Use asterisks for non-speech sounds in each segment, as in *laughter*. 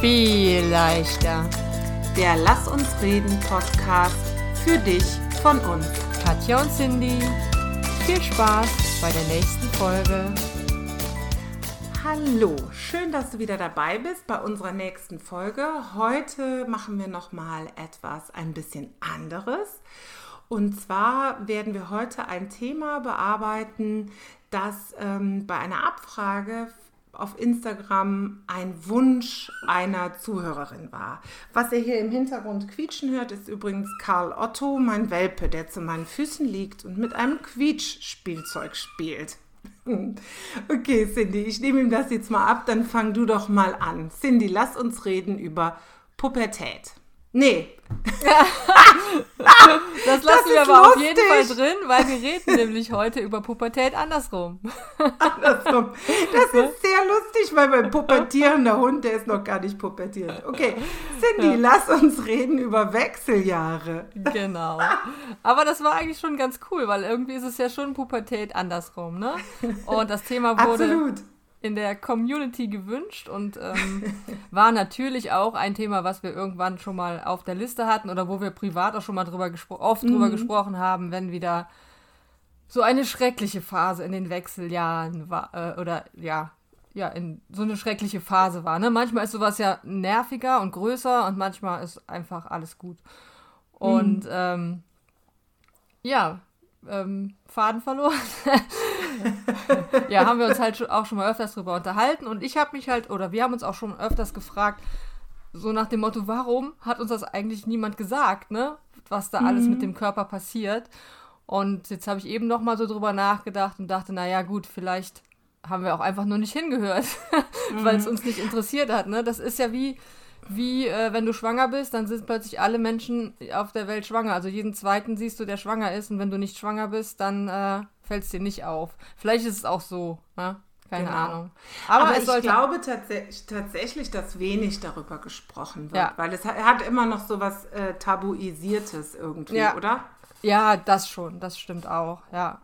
viel leichter. Der Lass uns reden Podcast für dich von uns. Katja und Cindy, viel Spaß bei der nächsten Folge. Hallo, schön, dass du wieder dabei bist bei unserer nächsten Folge. Heute machen wir noch mal etwas ein bisschen anderes. Und zwar werden wir heute ein Thema bearbeiten, das ähm, bei einer Abfrage auf Instagram ein Wunsch einer Zuhörerin war. Was ihr hier im Hintergrund quietschen hört, ist übrigens Karl Otto, mein Welpe, der zu meinen Füßen liegt und mit einem Quietschspielzeug spielt. *laughs* Okay, Cindy, ich nehme ihm das jetzt mal ab, dann fang du doch mal an. Cindy, lass uns reden über Pubertät. Nee. *laughs* das lassen wir aber lustig. auf jeden Fall drin, weil wir reden nämlich heute über Pubertät andersrum. *laughs* andersrum. Das ist sehr lustig, weil beim Pubertieren der Hund, der ist noch gar nicht pubertiert. Okay, Cindy, ja. lass uns reden über Wechseljahre. Genau. Aber das war eigentlich schon ganz cool, weil irgendwie ist es ja schon Pubertät andersrum, ne? Und das Thema wurde Absolut in der Community gewünscht und ähm, *laughs* war natürlich auch ein Thema, was wir irgendwann schon mal auf der Liste hatten oder wo wir privat auch schon mal drüber oft mhm. drüber gesprochen haben, wenn wieder so eine schreckliche Phase in den Wechseljahren war äh, oder ja ja in so eine schreckliche Phase war. Ne? Manchmal ist sowas ja nerviger und größer und manchmal ist einfach alles gut. Und mhm. ähm, ja, ähm, Faden verloren. *laughs* *laughs* ja, haben wir uns halt auch schon mal öfters drüber unterhalten und ich habe mich halt, oder wir haben uns auch schon öfters gefragt, so nach dem Motto, warum hat uns das eigentlich niemand gesagt, ne? Was da mhm. alles mit dem Körper passiert. Und jetzt habe ich eben noch mal so drüber nachgedacht und dachte, naja, gut, vielleicht haben wir auch einfach nur nicht hingehört, *laughs* mhm. weil es uns nicht interessiert hat, ne? Das ist ja wie, wie äh, wenn du schwanger bist, dann sind plötzlich alle Menschen auf der Welt schwanger. Also jeden zweiten siehst du, der schwanger ist. Und wenn du nicht schwanger bist, dann äh, fällt es dir nicht auf. Vielleicht ist es auch so, ne? Keine genau. Ahnung. Aber, Aber ich glaube tats tatsächlich, dass wenig darüber gesprochen wird, ja. weil es hat immer noch so was äh, Tabuisiertes irgendwie, ja. oder? Ja, das schon, das stimmt auch, ja.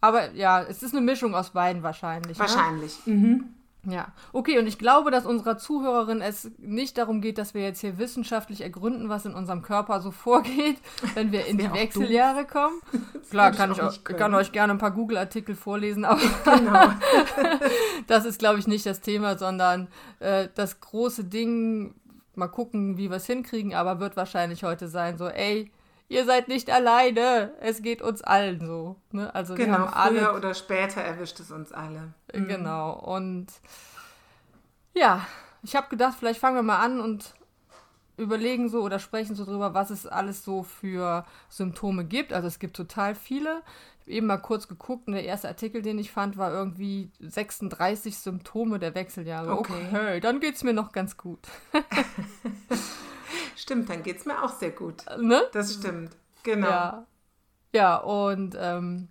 Aber ja, es ist eine Mischung aus beiden wahrscheinlich. Ne? Wahrscheinlich. Ne? Mhm. Ja, okay, und ich glaube, dass unserer Zuhörerin es nicht darum geht, dass wir jetzt hier wissenschaftlich ergründen, was in unserem Körper so *laughs* vorgeht, wenn wir in die Wechseljahre kommen. Klar, kann ich, auch, kann euch gerne ein paar Google-Artikel vorlesen, aber *laughs* genau. *laughs* das ist, glaube ich, nicht das Thema, sondern äh, das große Ding, mal gucken, wie wir es hinkriegen, aber wird wahrscheinlich heute sein, so, ey, ihr seid nicht alleine. Es geht uns allen so. Ne? Also genau, wir haben früher alle, oder später erwischt es uns alle. Mhm. Genau. Und ja, ich habe gedacht, vielleicht fangen wir mal an und überlegen so oder sprechen so drüber, was es alles so für Symptome gibt. Also es gibt total viele. Ich habe eben mal kurz geguckt und der erste Artikel, den ich fand, war irgendwie 36 Symptome der Wechseljahre. Okay, okay dann geht es mir noch ganz gut. *laughs* Stimmt, dann geht es mir auch sehr gut. Ne? Das stimmt. Genau. Ja, ja und ähm,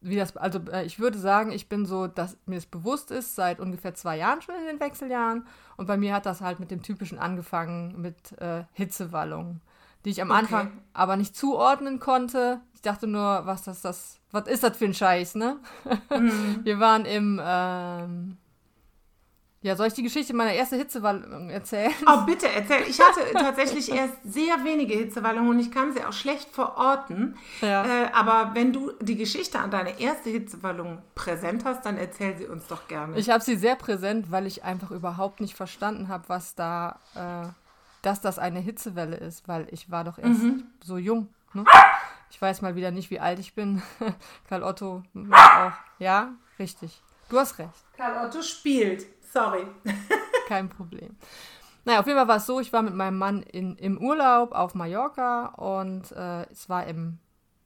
wie das, also äh, ich würde sagen, ich bin so, dass mir es bewusst ist, seit ungefähr zwei Jahren schon in den Wechseljahren. Und bei mir hat das halt mit dem Typischen angefangen, mit äh, Hitzewallungen, die ich am okay. Anfang aber nicht zuordnen konnte. Ich dachte nur, was das, das, was ist das für ein Scheiß, ne? Mhm. *laughs* Wir waren im, ähm, ja, soll ich die Geschichte meiner ersten Hitzewallung erzählen? Oh, bitte, erzähl. Ich hatte tatsächlich erst sehr wenige Hitzewallungen und ich kann sie auch schlecht verorten. Ja. Äh, aber wenn du die Geschichte an deine erste Hitzewallung präsent hast, dann erzähl sie uns doch gerne. Ich habe sie sehr präsent, weil ich einfach überhaupt nicht verstanden habe, was da, äh, dass das eine Hitzewelle ist, weil ich war doch erst mhm. so jung. Ne? Ich weiß mal wieder nicht, wie alt ich bin. *laughs* Karl Otto auch. Ja, richtig. Du hast recht. Karl Otto spielt. Sorry. *laughs* Kein Problem. Naja, auf jeden Fall war es so, ich war mit meinem Mann in, im Urlaub auf Mallorca und äh, es war im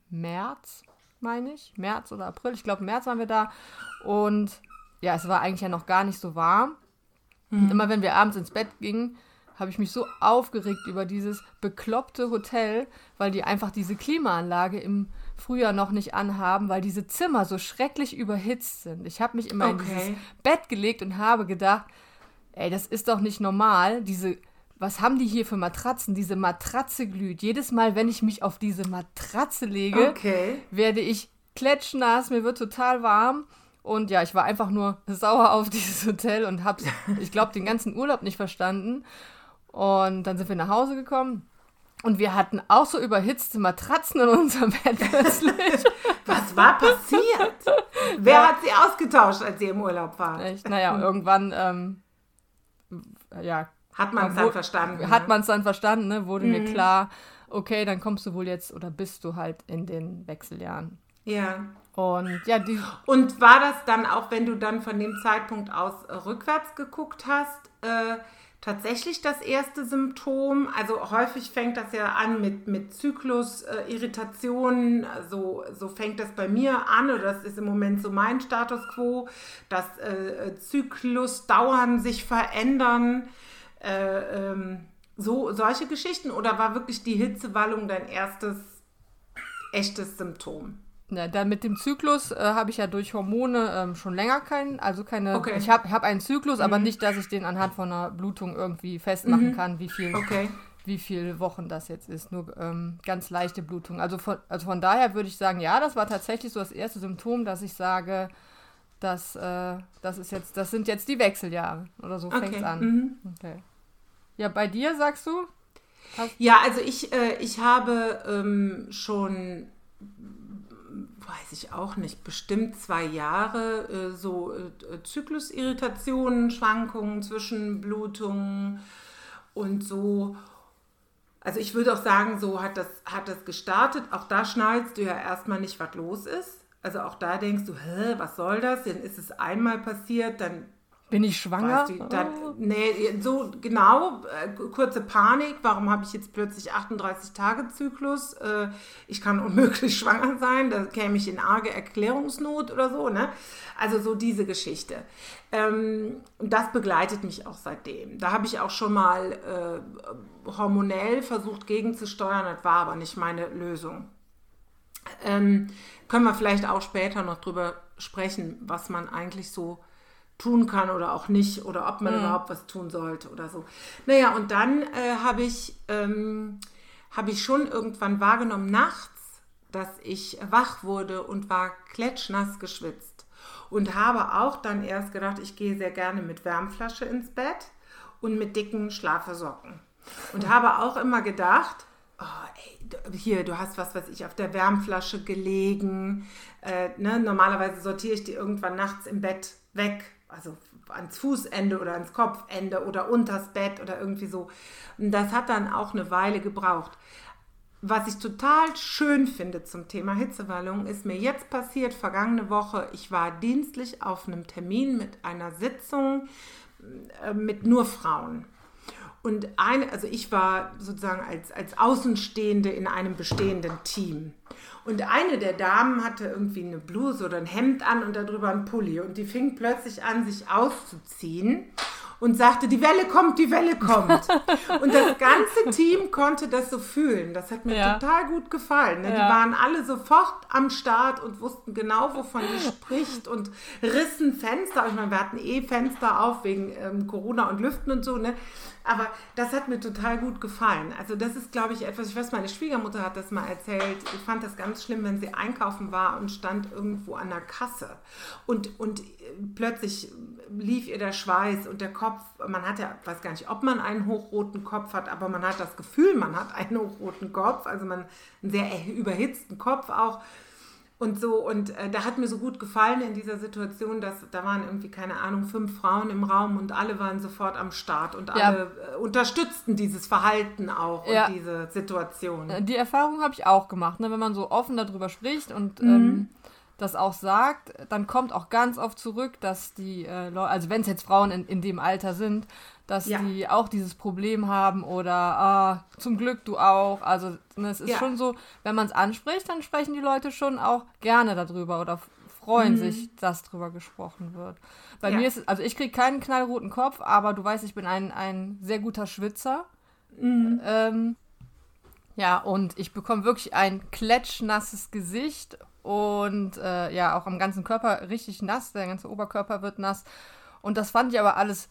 März, meine ich. März oder April. Ich glaube, im März waren wir da. Und ja, es war eigentlich ja noch gar nicht so warm. Mhm. Und immer wenn wir abends ins Bett gingen, habe ich mich so aufgeregt über dieses bekloppte Hotel, weil die einfach diese Klimaanlage im Frühjahr noch nicht anhaben, weil diese Zimmer so schrecklich überhitzt sind. Ich habe mich immer okay. in dieses Bett gelegt und habe gedacht, ey, das ist doch nicht normal. Diese, was haben die hier für Matratzen? Diese Matratze glüht. Jedes Mal, wenn ich mich auf diese Matratze lege, okay. werde ich klatschnass, mir wird total warm. Und ja, ich war einfach nur *laughs* sauer auf dieses Hotel und habe, ich glaube, den ganzen Urlaub nicht verstanden. Und dann sind wir nach Hause gekommen. Und wir hatten auch so überhitzte Matratzen in unserem *laughs* Bett plötzlich. Was war passiert? Wer Ja. hat sie ausgetauscht, als ihr im Urlaub? Echt? Naja, irgendwann, ähm, ja, Hat man es dann verstanden? hat ne? man es dann verstanden, ne? wurde mir klar, okay, dann kommst du wohl jetzt oder bist du halt in den Wechseljahren. Ja. Und ja, die, Und war das dann auch, wenn du dann von dem Zeitpunkt aus rückwärts geguckt hast, äh, tatsächlich das erste Symptom? Also häufig fängt das ja an mit, mit Zyklus-Irritationen. so, so fängt das bei mir an, oder das ist im Moment so mein Status quo, dass äh, Zyklusdauern sich verändern. Äh, ähm, so solche Geschichten oder war wirklich die Hitzewallung dein erstes echtes Symptom? Ja, dann mit dem Zyklus äh, habe ich ja durch Hormone ähm, schon länger keinen, also keine, Okay. ich habe hab einen Zyklus, aber nicht, dass ich den anhand von einer Blutung irgendwie festmachen kann, wie viel, Okay. wie viele Wochen das jetzt ist. Nur ähm, ganz leichte Blutung. Also von, also von daher würde ich sagen, ja, das war tatsächlich so das erste Symptom, dass ich sage, dass, äh, das ist jetzt, das sind jetzt die Wechseljahre oder so fängt Okay. es an. Mhm. Okay. Ja, bei dir sagst du? Ja, also ich, äh, ich habe ähm, schon, weiß ich auch nicht, bestimmt zwei Jahre äh, so äh, Zyklusirritationen, Schwankungen, Zwischenblutungen und so. Also ich würde auch sagen, so hat das, hat das gestartet. Auch da schnallst du ja erstmal nicht, was los ist. Also auch da denkst du, hä, was soll das? Dann ist es einmal passiert, dann Bin ich schwanger? Weißt du, dann, nee, so genau, äh, kurze Panik, warum habe ich jetzt plötzlich 38 Tage Zyklus? Äh, ich kann unmöglich *laughs* schwanger sein, da käme ich in arge Erklärungsnot oder so, ne? Also so diese Geschichte. Ähm, und das begleitet mich auch seitdem. Da habe ich auch schon mal äh, hormonell versucht gegenzusteuern, das war aber nicht meine Lösung. Ähm, können wir vielleicht auch später noch drüber sprechen, was man eigentlich so tun kann oder auch nicht oder ob man überhaupt was tun sollte oder so. Naja, und dann äh, habe ich, ähm, hab ich schon irgendwann wahrgenommen nachts, dass ich wach wurde und war klatschnass geschwitzt. Und habe auch dann erst gedacht, ich gehe sehr gerne mit Wärmflasche ins Bett und mit dicken Schlafersocken. Und habe auch immer gedacht, oh, ey, hier, du hast was, was ich auf der Wärmflasche gelegen. Äh, ne? Normalerweise sortiere ich die irgendwann nachts im Bett weg. Also ans Fußende oder ans Kopfende oder unters Bett oder irgendwie so. Und das hat dann auch eine Weile gebraucht. Was ich total schön finde zum Thema Hitzewallung, ist mir jetzt passiert, vergangene Woche. Ich war dienstlich auf einem Termin mit einer Sitzung äh, mit nur Frauen. Und eine, also ich war sozusagen als, als Außenstehende in einem bestehenden Team. Und eine der Damen hatte irgendwie eine Bluse oder ein Hemd an und darüber ein Pulli. Und die fing plötzlich an, sich auszuziehen und sagte, die Welle kommt, die Welle kommt. *laughs* Und das ganze Team konnte das so fühlen. Das hat mir Ja. total gut gefallen. Ne? Die Ja. waren alle sofort am Start und wussten genau, wovon die spricht und rissen Fenster. Ich meine, wir hatten eh Fenster auf wegen ähm, Corona und Lüften und so, ne? Aber das hat mir total gut gefallen. Also das ist, glaube ich, etwas, ich weiß, meine Schwiegermutter hat das mal erzählt. Ich fand das ganz schlimm, wenn sie einkaufen war und stand irgendwo an der Kasse. Und, und äh, plötzlich lief ihr der Schweiß und der Kopf, man hat ja, weiß gar nicht, ob man einen hochroten Kopf hat, aber man hat das Gefühl, man hat einen *laughs* hochroten Kopf, also man einen sehr überhitzten Kopf auch. Und so, und äh, da hat mir so gut gefallen in dieser Situation, dass da waren irgendwie, keine Ahnung, fünf Frauen im Raum und alle waren sofort am Start und Ja. alle äh, unterstützten dieses Verhalten auch Ja. und diese Situation. Die Erfahrung habe ich auch gemacht, ne? wenn man so offen darüber spricht und Mhm. ähm, das auch sagt, dann kommt auch ganz oft zurück, dass die äh, Leute, also wenn es jetzt Frauen in, in dem Alter sind, dass Ja. die auch dieses Problem haben oder ah, zum Glück du auch. Also ne, es ist Ja. schon so, wenn man es anspricht, dann sprechen die Leute schon auch gerne darüber oder freuen sich, dass drüber gesprochen wird. Bei Mhm. Ja. mir ist es, also ich kriege keinen knallroten Kopf, aber du weißt, ich bin ein, ein sehr guter Schwitzer. Mhm. Ähm, ja, und ich bekomme wirklich ein klatschnasses Gesicht und äh, ja, auch am ganzen Körper richtig nass. Der ganze Oberkörper wird nass. Und das fand ich aber alles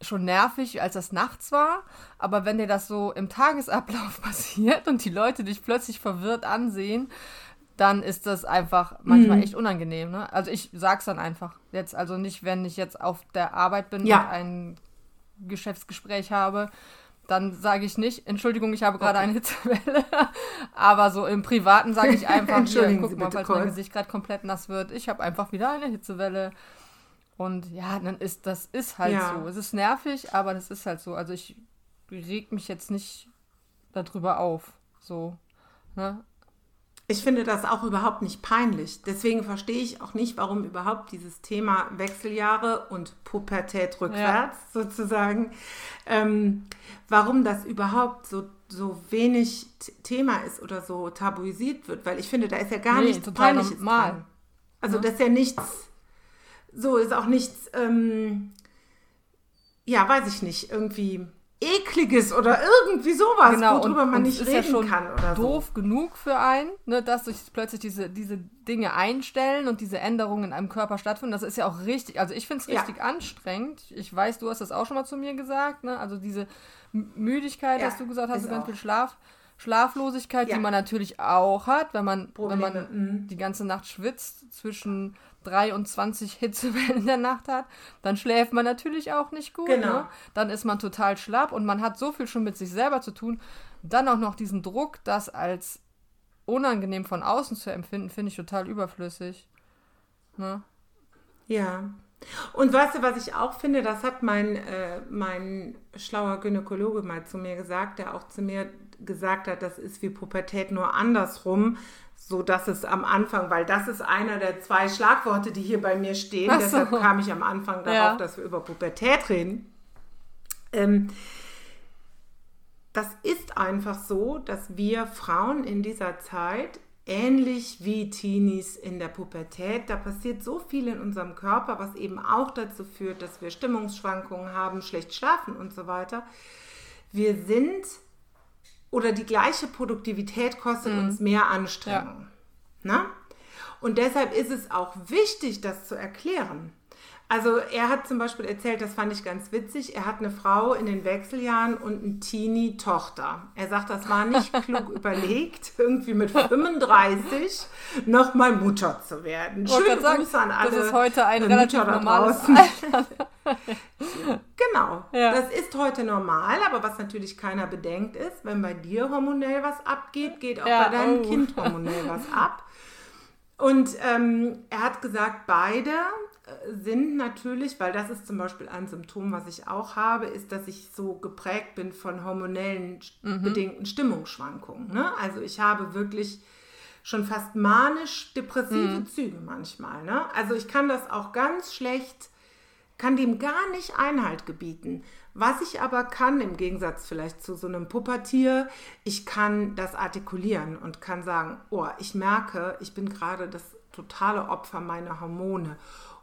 schon nervig, als das nachts war. Aber wenn dir das so im Tagesablauf *laughs* passiert und die Leute dich plötzlich verwirrt ansehen, dann ist das einfach manchmal mhm. echt unangenehm. Ne? Also ich sag's dann einfach jetzt, also nicht, wenn ich jetzt auf der Arbeit bin ja. und ein Geschäftsgespräch habe, dann sage ich nicht, Entschuldigung, ich habe gerade okay. eine *laughs* Hitzewelle. Aber so im Privaten sage ich einfach, *laughs* hier, guck mal, falls mein Gesicht gerade komplett nass wird, ich habe einfach wieder eine Hitzewelle. Und ja, dann ist das ist halt ja. so. Es ist nervig, aber das ist halt so. Also ich reg mich jetzt nicht darüber auf. So. Ne? Ich finde das auch überhaupt nicht peinlich. Deswegen verstehe ich auch nicht, warum überhaupt dieses Thema Wechseljahre und Pubertät rückwärts ja. sozusagen, ähm, warum das überhaupt so, so wenig Thema ist oder so tabuisiert wird, weil ich finde, da ist ja gar nee, nichts Peinliches normal. dran. Also ja. das ist ja nichts, so ist auch nichts, ähm, ja, weiß ich nicht, irgendwie ekliges oder irgendwie sowas, genau, worüber und, man nicht reden ja schon kann oder doof so. genug für einen, ne, dass sich plötzlich diese, diese Dinge einstellen und diese Änderungen in einem Körper stattfinden. Das ist ja auch richtig, also ich finde es richtig ja. anstrengend. Ich weiß, du hast das auch schon mal zu mir gesagt, ne? Also diese Müdigkeit, ja, dass du gesagt hast, ganz viel Schlaf. Schlaflosigkeit, ja. die man natürlich auch hat, wenn man, wenn man mhm. die ganze Nacht schwitzt zwischen 23 Hitzewellen in der Nacht hat, dann schläft man natürlich auch nicht gut. Genau. Ne? Dann ist man total schlapp und man hat so viel schon mit sich selber zu tun. Dann auch noch diesen Druck, das als unangenehm von außen zu empfinden, finde ich total überflüssig. Ne? Ja. Und weißt du, was ich auch finde, das hat mein, äh, mein schlauer Gynäkologe mal zu mir gesagt, der auch zu mir gesagt hat, das ist wie Pubertät nur andersrum so dass es am Anfang, weil das ist einer der zwei Schlagworte, die hier bei mir stehen. So. Deshalb kam ich am Anfang darauf, ja. dass wir über Pubertät reden. Ähm, das ist einfach so, dass wir Frauen in dieser Zeit ähnlich wie Teenies in der Pubertät. Da passiert so viel in unserem Körper, was eben auch dazu führt, dass wir Stimmungsschwankungen haben, schlecht schlafen und so weiter. Wir sind oder die gleiche Produktivität kostet mhm. uns mehr Anstrengung. Ja. Ne? Und deshalb ist es auch wichtig, das zu erklären. Also er hat zum Beispiel erzählt, das fand ich ganz witzig, er hat eine Frau in den Wechseljahren und eine Teenie-Tochter. Er sagt, das war nicht *laughs* klug überlegt, irgendwie mit 35 nochmal Mutter zu werden. Schöne sagen, Grüße an alle Das ist heute ein relativ normales *laughs* Genau, ja. das ist heute normal, aber was natürlich keiner bedenkt ist, wenn bei dir hormonell was abgeht, geht auch ja, bei deinem oh. Kind hormonell was ab. Und ähm, er hat gesagt, beide sind natürlich, weil das ist zum Beispiel ein Symptom, was ich auch habe, ist, dass ich so geprägt bin von hormonellen mhm. bedingten Stimmungsschwankungen. Ne? Also ich habe wirklich schon fast manisch-depressive mhm. Züge manchmal. Ne? Also ich kann das auch ganz schlecht, kann dem gar nicht Einhalt gebieten. Was ich aber kann, im Gegensatz vielleicht zu so einem Puppatier, ich kann das artikulieren und kann sagen, oh, ich merke, ich bin gerade das totale Opfer meiner Hormone.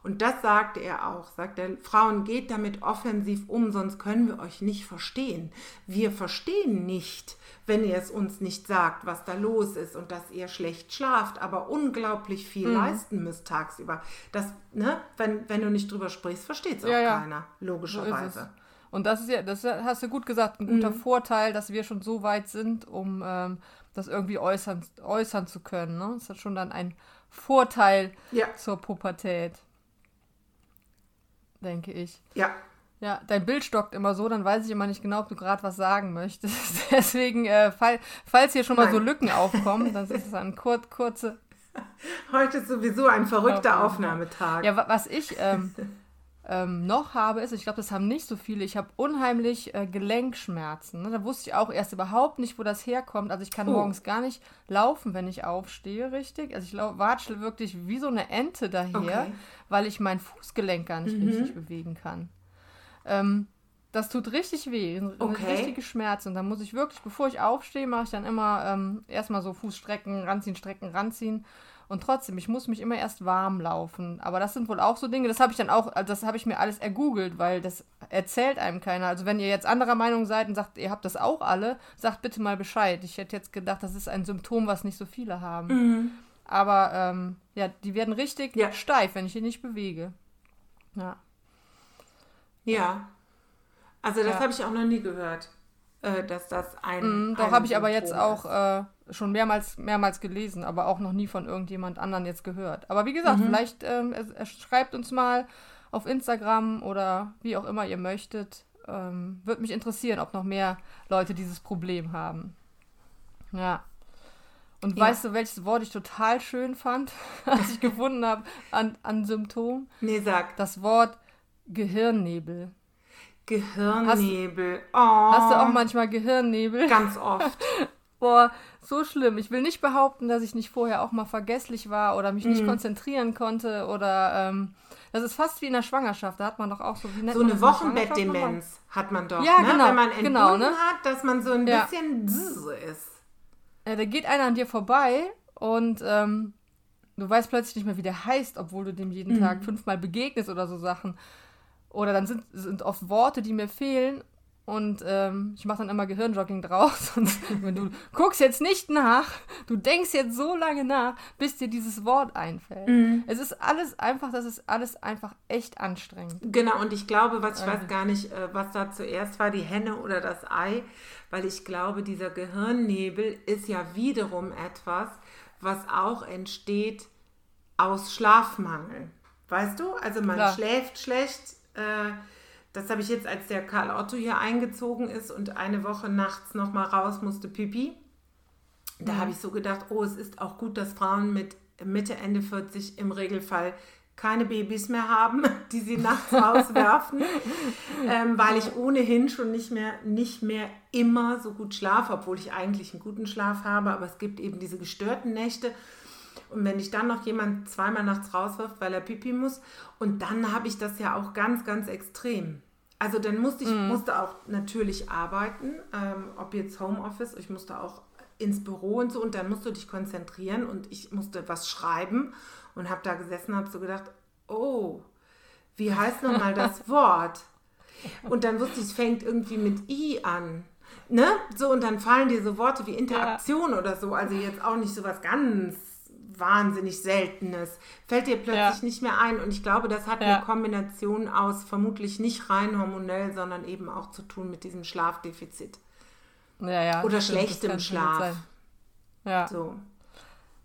Und das sagte er auch, sagt er, Frauen, geht damit offensiv um, sonst können wir euch nicht verstehen. Wir verstehen nicht, wenn ihr es uns nicht sagt, was da los ist und dass ihr schlecht schlaft, aber unglaublich viel mhm. leisten müsst tagsüber. Das, ne, wenn, wenn du nicht drüber sprichst, versteht es auch ja, ja. keiner, logischerweise. So und das ist ja, das hast du gut gesagt, ein guter mhm. Vorteil, dass wir schon so weit sind, um ähm, das irgendwie äußern, äußern zu können. Ne? Das hat schon dann ein Vorteil ja. zur Pubertät denke ich. Ja. Ja, dein Bild stockt immer so, dann weiß ich immer nicht genau, ob du gerade was sagen möchtest. *laughs* Deswegen, äh, fall, falls hier schon mal Nein. so Lücken aufkommen, dann ist es ein kur kurze. Heute ist sowieso ein verrückter Aufnahmetag. Ja, was ich ähm, *laughs* ähm, noch habe, ist, ich glaube, das haben nicht so viele, ich habe unheimlich äh, Gelenkschmerzen. Ne? Da wusste ich auch erst überhaupt nicht, wo das herkommt. Also ich kann oh. morgens gar nicht laufen, wenn ich aufstehe, richtig. Also ich watschel wirklich wie so eine Ente daher, okay. weil ich mein Fußgelenk gar nicht mhm. richtig bewegen kann. Ähm, das tut richtig weh, okay. richtige Schmerzen. Und dann muss ich wirklich, bevor ich aufstehe, mache ich dann immer ähm, erstmal so Fußstrecken, ranziehen, strecken, ranziehen. Und trotzdem, ich muss mich immer erst warm laufen. Aber das sind wohl auch so Dinge, das habe ich dann auch, also das habe ich mir alles ergoogelt, weil das erzählt einem keiner. Also wenn ihr jetzt anderer Meinung seid und sagt, ihr habt das auch alle, sagt bitte mal Bescheid. Ich hätte jetzt gedacht, das ist ein Symptom, was nicht so viele haben. Mhm. Aber ähm, ja, die werden richtig ja. steif, wenn ich die nicht bewege. Ja. Ja. Also das ja. habe ich auch noch nie gehört. äh, dass das ein. Mm, doch, habe ich aber jetzt auch äh, schon mehrmals, mehrmals gelesen, aber auch noch nie von irgendjemand anderen jetzt gehört. Aber wie gesagt, mhm. vielleicht ähm, er, er schreibt uns mal auf Instagram oder wie auch immer ihr möchtet. Ähm, Würde mich interessieren, ob noch mehr Leute dieses Problem haben. Ja. Und ja. weißt du, welches Wort ich total schön fand, *laughs* was ich gefunden habe an, an Symptomen? Nee, sag. Das Wort Gehirnnebel. Gehirnnebel. Hast, oh. hast du auch manchmal Gehirnnebel? Ganz oft. *laughs* Boah, so schlimm. Ich will nicht behaupten, dass ich nicht vorher auch mal vergesslich war oder mich mm. nicht mhm. konzentrieren konnte oder ähm, das ist fast wie in der Schwangerschaft. Da hat man doch auch so So eine Wochenbettdemenz hat man doch. Ja, ne? genau. Wenn man entbunden genau, ne? hat, dass man so ein ja. bisschen ist. Ja, da geht einer an dir vorbei und ähm, du weißt plötzlich nicht mehr, wie der heißt, obwohl du dem jeden mhm. Tag fünfmal begegnest oder so Sachen. Oder dann sind, sind oft Worte, die mir fehlen und ähm, ich mache dann immer Gehirnjogging draus. *laughs* Und wenn du guckst jetzt nicht nach, du denkst jetzt so lange nach, bis dir dieses Wort einfällt. Mhm. Es ist alles einfach, das ist alles einfach echt anstrengend. Genau, und ich glaube, was ich weiß also gar nicht, äh, was da zuerst war, die Henne oder das Ei, weil ich glaube, dieser Gehirnnebel ist ja wiederum etwas, was auch entsteht aus Schlafmangel. Weißt du? Also man Klar. schläft schlecht. Äh, das habe ich jetzt, als der Karl Otto hier eingezogen ist und eine Woche nachts nochmal raus musste, Pipi. Da mhm. habe ich so gedacht, oh, es ist auch gut, dass Frauen mit Mitte, Ende 40 im Regelfall keine Babys mehr haben, *laughs* die sie nachts rauswerfen, *laughs* ähm, weil ich ohnehin schon nicht mehr, nicht mehr immer so gut schlafe, obwohl ich eigentlich einen guten Schlaf habe, aber es gibt eben diese gestörten Nächte. Und wenn ich dann noch jemand zweimal nachts rauswirft, weil er pipi muss, und dann habe ich das ja auch ganz, ganz extrem. Also dann musste ich mm. musste auch natürlich arbeiten, ähm, ob jetzt Homeoffice, ich musste auch ins Büro und so und dann musst du dich konzentrieren und ich musste was schreiben und habe da gesessen und habe so gedacht, oh, wie heißt nochmal das *laughs* Wort? Und dann wusste ich, es fängt irgendwie mit I an. Ne? So, und dann fallen dir so Worte wie Interaktion ja. oder so, also jetzt auch nicht so was ganz wahnsinnig Seltenes, fällt dir plötzlich ja. nicht mehr ein. Und ich glaube, das hat ja. eine Kombination aus vermutlich nicht rein hormonell, sondern eben auch zu tun mit diesem Schlafdefizit. Ja, ja. Oder stimmt, schlechtem Schlaf. Ja. So.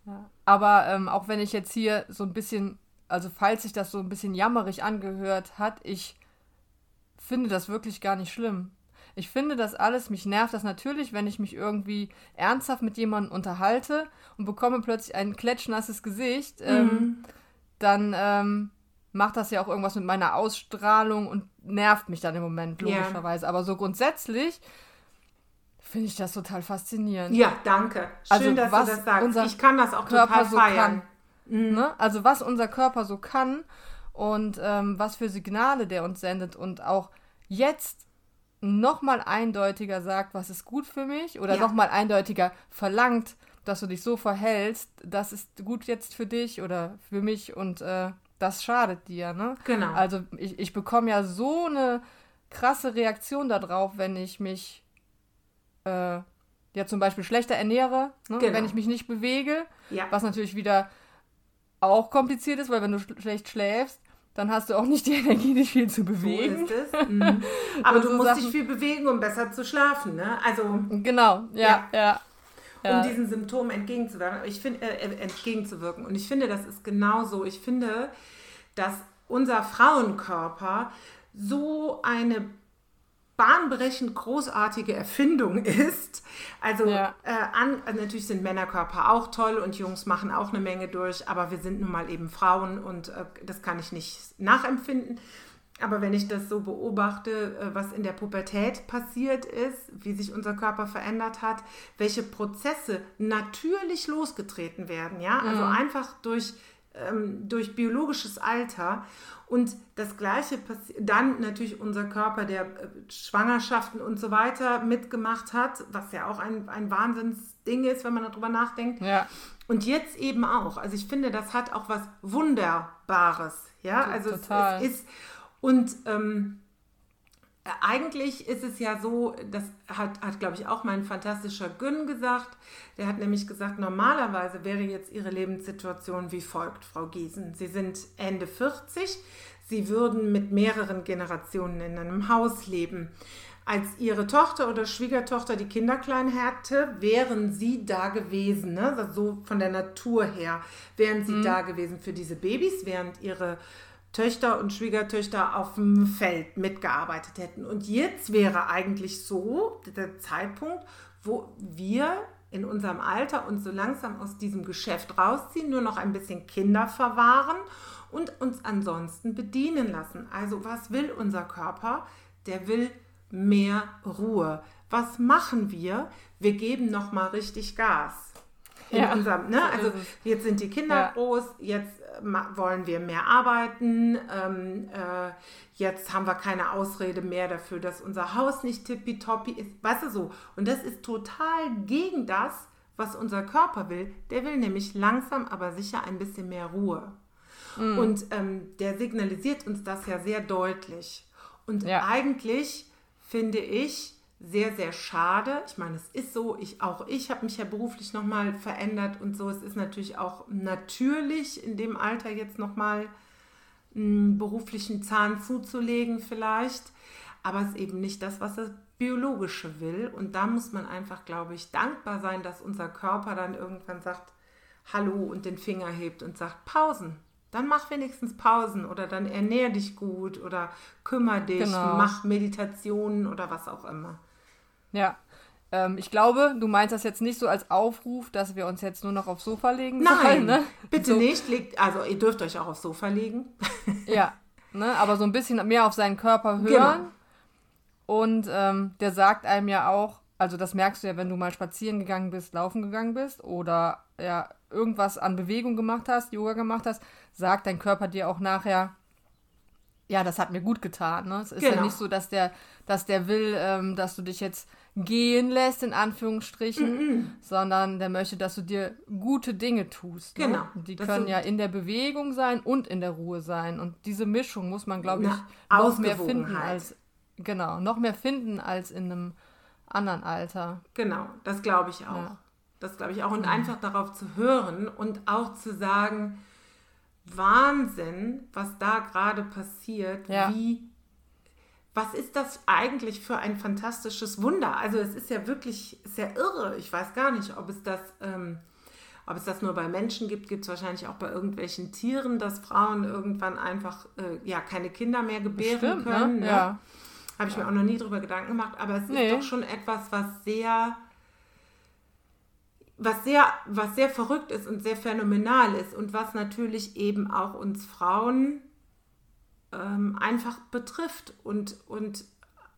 Ja. Aber ähm, auch wenn ich jetzt hier so ein bisschen, also falls sich das so ein bisschen jammerig angehört hat, ich finde das wirklich gar nicht schlimm. Ich finde das alles, mich nervt das natürlich, wenn ich mich irgendwie ernsthaft mit jemandem unterhalte und bekomme plötzlich ein klatschnasses Gesicht, ähm, mhm. dann ähm, macht das ja auch irgendwas mit meiner Ausstrahlung und nervt mich dann im Moment, logischerweise. Yeah. Aber so grundsätzlich finde ich das total faszinierend. Ja, danke. Schön, also, dass du das sagst. Ich kann das auch Körper total feiern. So mhm. ne? Also was unser Körper so kann und ähm, was für Signale der uns sendet und auch jetzt nochmal eindeutiger sagt, was ist gut für mich oder ja. nochmal eindeutiger verlangt, dass du dich so verhältst, das ist gut jetzt für dich oder für mich und äh, das schadet dir, ne? Genau. Also ich, ich bekomme ja so eine krasse Reaktion darauf, wenn ich mich äh, ja zum Beispiel schlechter ernähre, ne? genau. wenn ich mich nicht bewege, ja. was natürlich wieder auch kompliziert ist, weil wenn du schlecht schläfst, dann hast du auch nicht die Energie, dich viel zu bewegen. So ist es. *laughs* Mhm. Aber du so musst Sachen... dich viel bewegen, um besser zu schlafen, ne? Also genau, ja, ja. ja. Um diesen Symptomen entgegenzuwirken. Ich finde äh, entgegenzuwirken. Und ich finde, das ist genauso. Ich finde, dass unser Frauenkörper so eine bahnbrechend großartige Erfindung *laughs* ist. Also ja. äh, an, also natürlich sind Männerkörper auch toll und Jungs machen auch eine Menge durch, aber wir sind nun mal eben Frauen und äh, das kann ich nicht nachempfinden. Aber wenn ich das so beobachte, äh, was in der Pubertät passiert ist, wie sich unser Körper verändert hat, welche Prozesse natürlich losgetreten werden, ja, also mhm. einfach durch ähm, durch biologisches Alter. Und das Gleiche passiert dann natürlich unser Körper, der äh, Schwangerschaften und so weiter mitgemacht hat, was ja auch ein, ein Wahnsinnsding ist, wenn man darüber nachdenkt. Ja. Und jetzt eben auch. Also ich finde, das hat auch was Wunderbares. Ja, also Total. Es, es ist. Und ähm, eigentlich ist es ja so, das hat, hat glaube ich, auch mein fantastischer Gün gesagt. Der hat nämlich gesagt, normalerweise wäre jetzt Ihre Lebenssituation wie folgt, Frau Giesen. Sie sind Ende 40, Sie würden mit mehreren Generationen in einem Haus leben, als ihre Tochter oder Schwiegertochter die Kinder klein hatte, wären sie da gewesen, ne? Also so von der Natur her, wären sie mhm. da gewesen für diese Babys, während ihre Töchter und Schwiegertöchter auf dem Feld mitgearbeitet hätten. Und jetzt wäre eigentlich so der Zeitpunkt, wo wir in unserem Alter uns so langsam aus diesem Geschäft rausziehen, nur noch ein bisschen Kinder verwahren und uns ansonsten bedienen lassen. Also was will unser Körper? Der will mehr Ruhe. Was machen wir? Wir geben noch mal richtig Gas. In ja, unserem, ne? Also jetzt sind die Kinder ja. groß, jetzt äh, wollen wir mehr arbeiten, ähm, äh, jetzt haben wir keine Ausrede mehr dafür, dass unser Haus nicht tippitoppi ist. Weißt du so? Und das ist total gegen das, was unser Körper will. Der will nämlich langsam, aber sicher ein bisschen mehr Ruhe. Mhm. Und ähm, der signalisiert uns das ja sehr deutlich. Und ja. eigentlich finde ich sehr, sehr schade. Ich meine, es ist so, ich, auch ich habe mich ja beruflich nochmal verändert und so. Es ist natürlich auch natürlich in dem Alter jetzt nochmal einen beruflichen Zahn zuzulegen vielleicht. Aber es ist eben nicht das, was das Biologische will. Und da muss man einfach, glaube ich, dankbar sein, dass unser Körper dann irgendwann sagt, Hallo und den Finger hebt und sagt, Pausen dann mach wenigstens Pausen oder dann ernähr dich gut oder kümmere dich, genau. mach Meditationen oder was auch immer. Ja. Ähm, ich glaube, du meinst das jetzt nicht so als Aufruf, dass wir uns jetzt nur noch aufs Sofa legen Nein, sollen, ne? bitte so. nicht. Legt, also ihr dürft euch auch aufs Sofa legen. *laughs* ja, ne? aber so ein bisschen mehr auf seinen Körper hören. Genau. Und ähm, der sagt einem ja auch, also das merkst du ja, wenn du mal spazieren gegangen bist, laufen gegangen bist oder ja irgendwas an Bewegung gemacht hast, Yoga gemacht hast, sagt dein Körper dir auch nachher, ja, das hat mir gut getan. Ne? Es ist genau. ja nicht so, dass der, dass der will, ähm, dass du dich jetzt gehen lässt, in Anführungsstrichen, mm -mm. sondern der möchte, dass du dir gute Dinge tust. Ne? Genau. Die das können ja in der Bewegung sein und in der Ruhe sein. Und diese Mischung muss man, glaube ich, noch mehr finden als genau, noch mehr finden als in einem anderen Alter. Genau, das glaube ich auch. Ja. Das glaube ich auch. Und mhm. einfach darauf zu hören und auch zu sagen, Wahnsinn, was da gerade passiert, ja. wie was ist das eigentlich für ein fantastisches Wunder? Also es ist ja wirklich sehr irre. Ich weiß gar nicht, ob es das, ähm, ob es das nur bei Menschen gibt, gibt es wahrscheinlich auch bei irgendwelchen Tieren, dass Frauen irgendwann einfach äh, ja keine Kinder mehr gebären Stimmt, ne? können. Ne? Ja. Habe ich mir auch noch nie drüber Gedanken gemacht, aber es nee. ist doch schon etwas, was sehr was sehr, was sehr verrückt ist und sehr phänomenal ist und was natürlich eben auch uns Frauen ähm, einfach betrifft und, und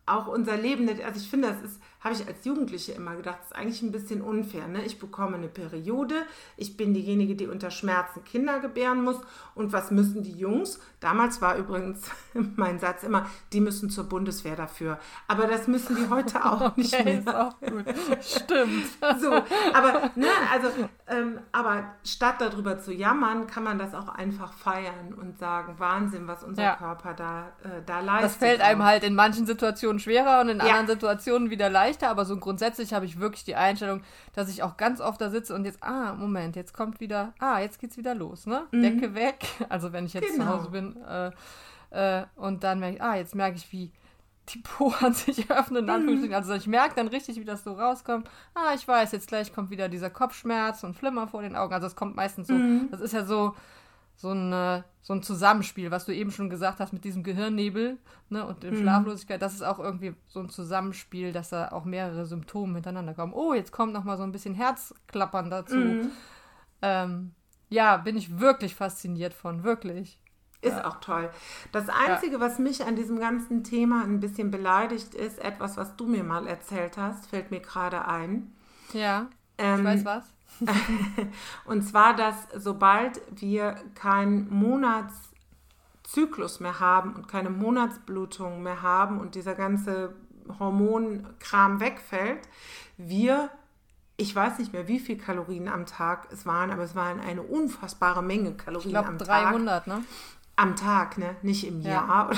auch unser Leben, also ich finde, das ist, habe ich als Jugendliche immer gedacht, das ist eigentlich ein bisschen unfair. Ne? Ich bekomme eine Periode, ich bin diejenige, die unter Schmerzen Kinder gebären muss. Und was müssen die Jungs? Damals war übrigens *laughs* mein Satz immer, die müssen zur Bundeswehr dafür. Aber das müssen die heute *laughs* auch okay, nicht mehr. Ist auch gut. Stimmt. *laughs* So, aber, ne, also, ähm, aber statt darüber zu jammern, kann man das auch einfach feiern und sagen, Wahnsinn, was unser ja. Körper da, äh, da leistet. Das fällt einem halt in manchen Situationen schwerer und in ja. anderen Situationen wieder leichter leichter, aber so grundsätzlich habe ich wirklich die Einstellung, dass ich auch ganz oft da sitze und jetzt, ah, Moment, jetzt kommt wieder, ah, jetzt geht's wieder los, ne? Mhm. Decke weg. *laughs* Also wenn ich jetzt genau. zu Hause bin. Äh, äh, und dann merke ich, ah, jetzt merke ich, wie die Poren *laughs* sich öffnen, mhm. Also ich merke dann richtig, wie das so rauskommt. Ah, ich weiß, jetzt gleich kommt wieder dieser Kopfschmerz und Flimmer vor den Augen. Also es kommt meistens so, mhm. das ist ja so, so ein, so ein Zusammenspiel, was du eben schon gesagt hast mit diesem Gehirnnebel ne, und der mhm. Schlaflosigkeit, das ist auch irgendwie so ein Zusammenspiel, dass da auch mehrere Symptome hintereinander kommen. Oh, jetzt kommt noch mal so ein bisschen Herzklappern dazu. Mhm. Ähm, ja, bin ich wirklich fasziniert von, wirklich. Ist ja. auch toll. Das Einzige, ja. was mich an diesem ganzen Thema ein bisschen beleidigt, ist etwas, was du mir mal erzählt hast, fällt mir gerade ein. Ja, ähm, ich weiß was. *laughs* und zwar, dass sobald wir keinen Monatszyklus mehr haben und keine Monatsblutung mehr haben und dieser ganze Hormonkram wegfällt, wir, ich weiß nicht mehr, wie viel Kalorien am Tag es waren, aber es waren eine unfassbare Menge Kalorien glaub, am 300, Tag. 300, ne? Am Tag, ne? Nicht im ja. Jahr.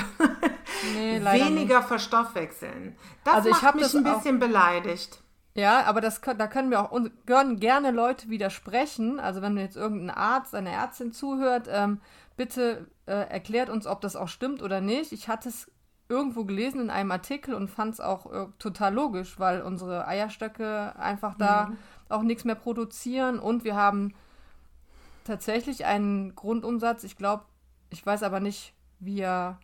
nee, Weniger nicht. verstoffwechseln. Das also macht mich ein bisschen auch, beleidigt. Ja, aber das, da können wir auch können gerne Leute widersprechen. Also wenn jetzt irgendein Arzt, eine Ärztin zuhört, ähm, bitte äh, erklärt uns, ob das auch stimmt oder nicht. Ich hatte es irgendwo gelesen in einem Artikel und fand es auch äh, total logisch, weil unsere Eierstöcke einfach da mhm. auch nichts mehr produzieren und wir haben tatsächlich einen Grundumsatz, ich glaube, ich weiß aber nicht, wie er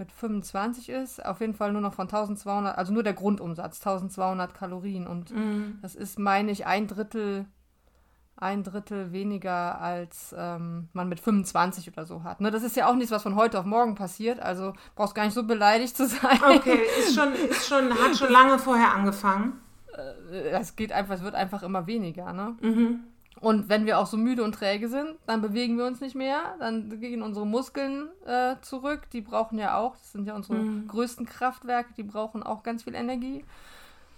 mit 25 ist, auf jeden Fall nur noch von 1200, also nur der Grundumsatz, 1200 Kalorien und mhm. das ist, meine ich, ein Drittel ein Drittel weniger, als ähm, man mit 25 oder so hat. Ne? Das ist ja auch nichts, was von heute auf morgen passiert. Also brauchst gar nicht so beleidigt zu *laughs* sein. Okay, ist schon, ist schon, hat schon lange vorher angefangen. Äh, es geht einfach, es wird einfach immer weniger. Ne? Mhm. Und wenn wir auch so müde und träge sind, dann bewegen wir uns nicht mehr, dann gehen unsere Muskeln äh, zurück. Die brauchen ja auch, das sind ja unsere mhm. größten Kraftwerke, die brauchen auch ganz viel Energie.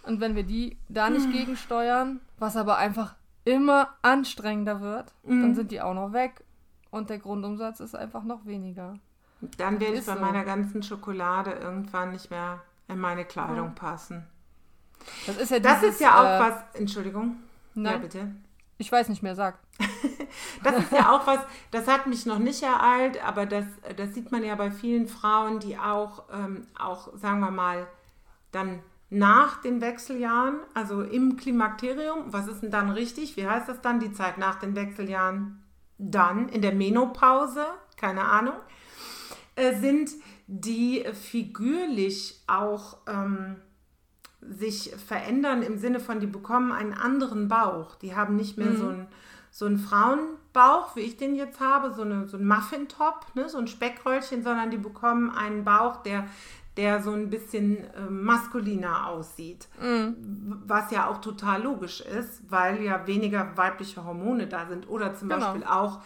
Und wenn wir die da nicht mhm. gegensteuern, was aber einfach immer anstrengender wird, mhm. dann sind die auch noch weg und der Grundumsatz ist einfach noch weniger. Dann werde ich bei so. meiner ganzen Schokolade irgendwann nicht mehr in meine Kleidung ja. passen. Das ist ja, dieses, das ist ja auch äh, was. Entschuldigung. Nein. Ja, bitte. Ich weiß nicht mehr, sag. *laughs* das ist ja auch was, das hat mich noch nicht ereilt, aber das, das sieht man ja bei vielen Frauen, die auch, ähm, auch, sagen wir mal, dann nach den Wechseljahren, also im Klimakterium, was ist denn dann richtig? Wie heißt das dann, die Zeit nach den Wechseljahren? Dann in der Menopause, keine Ahnung, äh, sind die figürlich auch ähm, sich verändern im Sinne von, die bekommen einen anderen Bauch. Die haben nicht mehr mhm. so einen so einen Frauenbauch, wie ich den jetzt habe, so, eine, so ein Muffintop, ne, so ein Speckröllchen, sondern die bekommen einen Bauch, der, der so ein bisschen äh, maskuliner aussieht. Mhm. Was ja auch total logisch ist, weil ja weniger weibliche Hormone da sind. Oder zum genau. Beispiel auch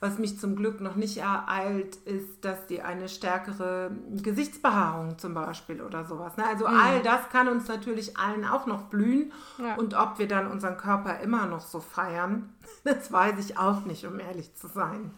was mich zum Glück noch nicht ereilt, ist, dass die eine stärkere Gesichtsbehaarung zum Beispiel oder sowas. Ne? Also mhm. all das kann uns natürlich allen auch noch blühen. Ja. Und ob wir dann unseren Körper immer noch so feiern, *laughs* das weiß ich auch nicht, um ehrlich zu sein.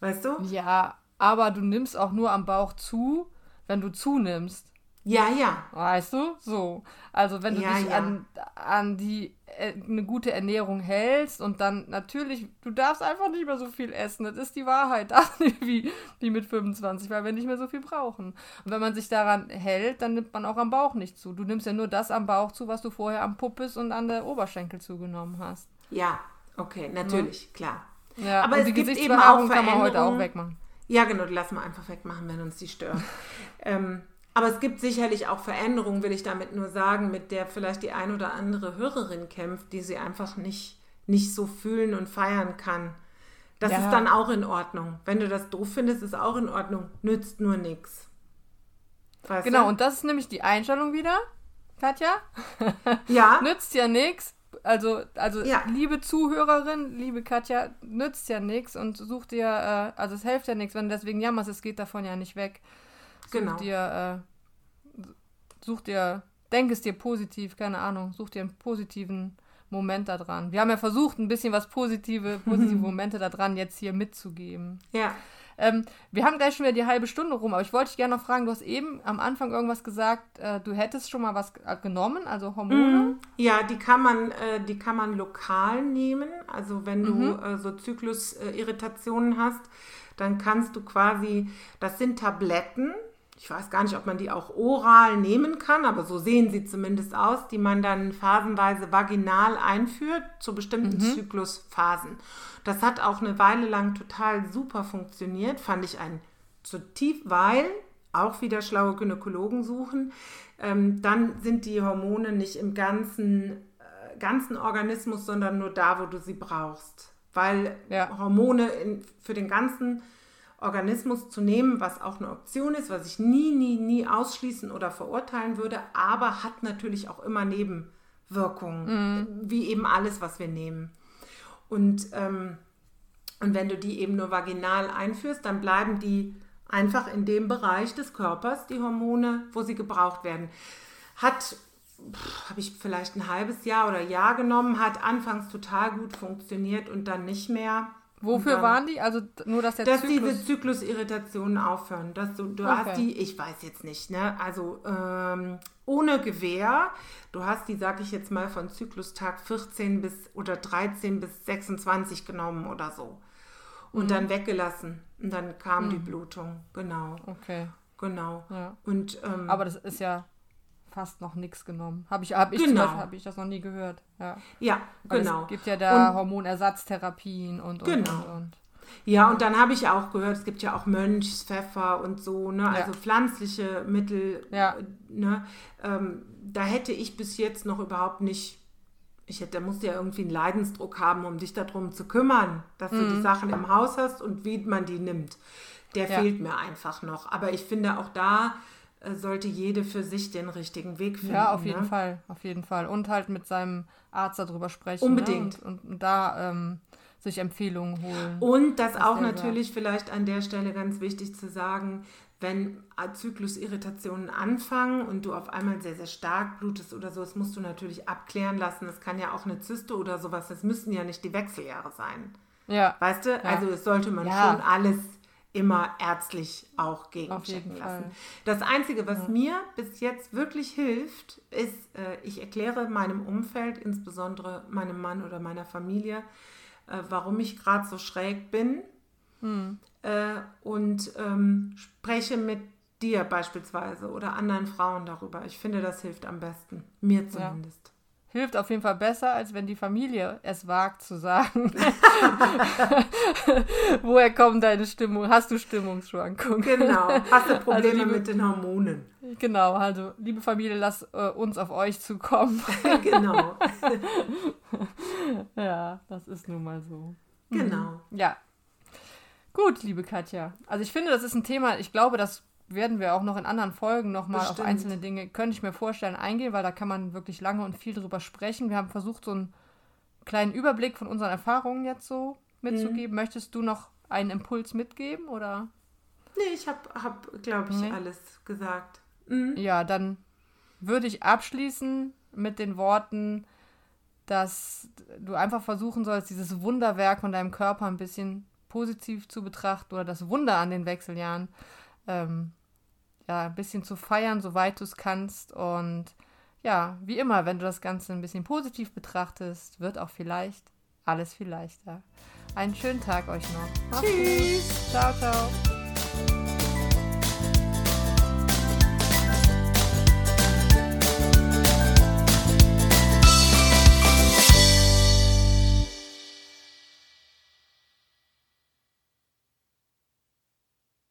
Weißt du? Ja, aber du nimmst auch nur am Bauch zu, wenn du zunimmst. Ja, ja. Weißt du? So. Also wenn du ja, dich ja. An, an die äh, eine gute Ernährung hältst und dann natürlich, du darfst einfach nicht mehr so viel essen. Das ist die Wahrheit. *laughs* Das nicht wie, wie mit 25, weil wir nicht mehr so viel brauchen. Und wenn man sich daran hält, dann nimmt man auch am Bauch nicht zu. Du nimmst ja nur das am Bauch zu, was du vorher am Puppes und an der Oberschenkel zugenommen hast. Ja, okay, natürlich, ja. klar. Ja, aber es die gibt eben auch kann man heute auch wegmachen. Ja, genau, die lassen wir einfach wegmachen, wenn uns die stören. *laughs* ähm, aber es gibt sicherlich auch Veränderungen, will ich damit nur sagen, mit der vielleicht die ein oder andere Hörerin kämpft, die sie einfach nicht, nicht so fühlen und feiern kann. Das ja. ist dann auch in Ordnung. Wenn du das doof findest, ist auch in Ordnung. Nützt nur nichts. Genau, du? und das ist nämlich die Einstellung wieder, Katja. Ja. *laughs* Nützt ja nichts. Also, also ja. liebe Zuhörerin, liebe Katja, nützt ja nichts und such dir, äh, also es hilft ja nichts, wenn du deswegen jammerst, es geht davon ja nicht weg. Such genau. dir, äh, such dir, denk es dir positiv, keine Ahnung, such dir einen positiven Moment da dran. Wir haben ja versucht, ein bisschen was positive, positive *laughs* Momente da dran jetzt hier mitzugeben. Ja. Ähm, wir haben gleich schon wieder die halbe Stunde rum, aber ich wollte dich gerne noch fragen, du hast eben am Anfang irgendwas gesagt, äh, du hättest schon mal was äh, genommen, also Hormone? Mm, ja, die kann man, äh, die kann man lokal nehmen. Also wenn du mhm. äh, so Zyklusirritationen hast, dann kannst du quasi, das sind Tabletten, ich weiß gar nicht, ob man die auch oral nehmen kann, aber so sehen sie zumindest aus, die man dann phasenweise vaginal einführt zu bestimmten mhm. Zyklusphasen. Das hat auch eine Weile lang total super funktioniert, fand ich ein zu tief, weil auch wieder schlaue Gynäkologen suchen, ähm, dann sind die Hormone nicht im ganzen, äh, ganzen Organismus, sondern nur da, wo du sie brauchst. Weil ja. Hormone in, für den ganzen Organismus zu nehmen, was auch eine Option ist, was ich nie, nie, nie ausschließen oder verurteilen würde, aber hat natürlich auch immer Nebenwirkungen, mhm. wie eben alles, was wir nehmen. Und, ähm, und wenn du die eben nur vaginal einführst, dann bleiben die einfach in dem Bereich des Körpers, die Hormone, wo sie gebraucht werden. Hat, habe ich vielleicht ein halbes Jahr oder Jahr genommen, hat anfangs total gut funktioniert und dann nicht mehr. Wofür dann, waren die? Also nur, dass der dass Zyklus... diese Zyklusirritationen aufhören. Dass du, du okay. hast die, ich weiß jetzt nicht, ne? Also ähm, ohne Gewehr. Du hast die, sag ich jetzt mal, von Zyklustag 14 bis oder 13 bis 26 genommen oder so. Und mhm. dann weggelassen. Und dann kam mhm. die Blutung, genau. Okay. genau. Ja. Und, ähm, Aber das ist ja fast noch nichts genommen. Habe ich, hab ich, Genau. Beispiel- hab ich das noch nie gehört. Ja. ja, genau. Es gibt ja da Und- Hormonersatztherapien und, und, Genau. und, und. Ja, und dann habe ich auch gehört, es gibt ja auch Mönchspfeffer und so, ne? also Ja. pflanzliche Mittel. Ja. Ne? Ähm, da hätte ich bis jetzt noch überhaupt nicht, ich hätte, da musst du ja irgendwie einen Leidensdruck haben, um dich darum zu kümmern, dass du Mhm. die Sachen im Haus hast und wie man die nimmt. Der Ja. fehlt mir einfach noch. Aber ich finde, auch da sollte jede für sich den richtigen Weg finden. Ja, auf jeden ne? Fall, auf jeden Fall. Und halt mit seinem Arzt darüber sprechen. Unbedingt. Ne? Und, und, da ähm, sich Empfehlungen holen. Und das auch natürlich vielleicht an der Stelle ganz wichtig zu sagen, wenn Zyklusirritationen anfangen und du auf einmal sehr, sehr stark blutest oder so, das musst du natürlich abklären lassen. Das kann ja auch eine Zyste oder sowas, das müssen ja nicht die Wechseljahre sein. Ja, Weißt du? Also das sollte man Ja. schon alles immer ärztlich auch gegenchecken lassen. Fall. Das Einzige, was mir bis jetzt wirklich hilft, ist, äh, ich erkläre meinem Umfeld, insbesondere meinem Mann oder meiner Familie, äh, warum ich gerade so schräg bin Hm. äh, und ähm, spreche mit dir beispielsweise oder anderen Frauen darüber. Ich finde, das hilft am besten. Mir zumindest. Hilft auf jeden Fall besser, als wenn die Familie es wagt zu sagen. *laughs* Woher kommt deine Stimmung? Hast du Stimmungsschwankungen? Genau. Hast du Probleme liebe- mit den Hormonen? Genau, also liebe Familie, lasst äh, uns auf euch zukommen. *laughs* genau. *laughs* ja, das ist nun mal so. genau. Ja. Gut, liebe Katja. Also ich finde, das ist ein Thema, ich glaube, das werden wir auch noch in anderen Folgen nochmal auf einzelne Dinge, könnte ich mir vorstellen, eingehen, weil da kann man wirklich lange und viel drüber sprechen. Wir haben versucht, so einen kleinen Überblick von unseren Erfahrungen jetzt so mitzugeben. Möchtest du noch einen Impuls mitgeben oder? Nee, ich habe, hab, glaube ich, Nee. alles gesagt. Mhm. Ja, dann würde ich abschließen mit den Worten, dass du einfach versuchen sollst, dieses Wunderwerk von deinem Körper ein bisschen positiv zu betrachten oder das Wunder an den Wechseljahren ähm, ja, ein bisschen zu feiern, soweit du es kannst. Und ja, wie immer, wenn du das Ganze ein bisschen positiv betrachtest, wird auch vielleicht alles viel leichter. Einen schönen Tag euch noch. Macht's gut. Tschüss. Ciao, ciao.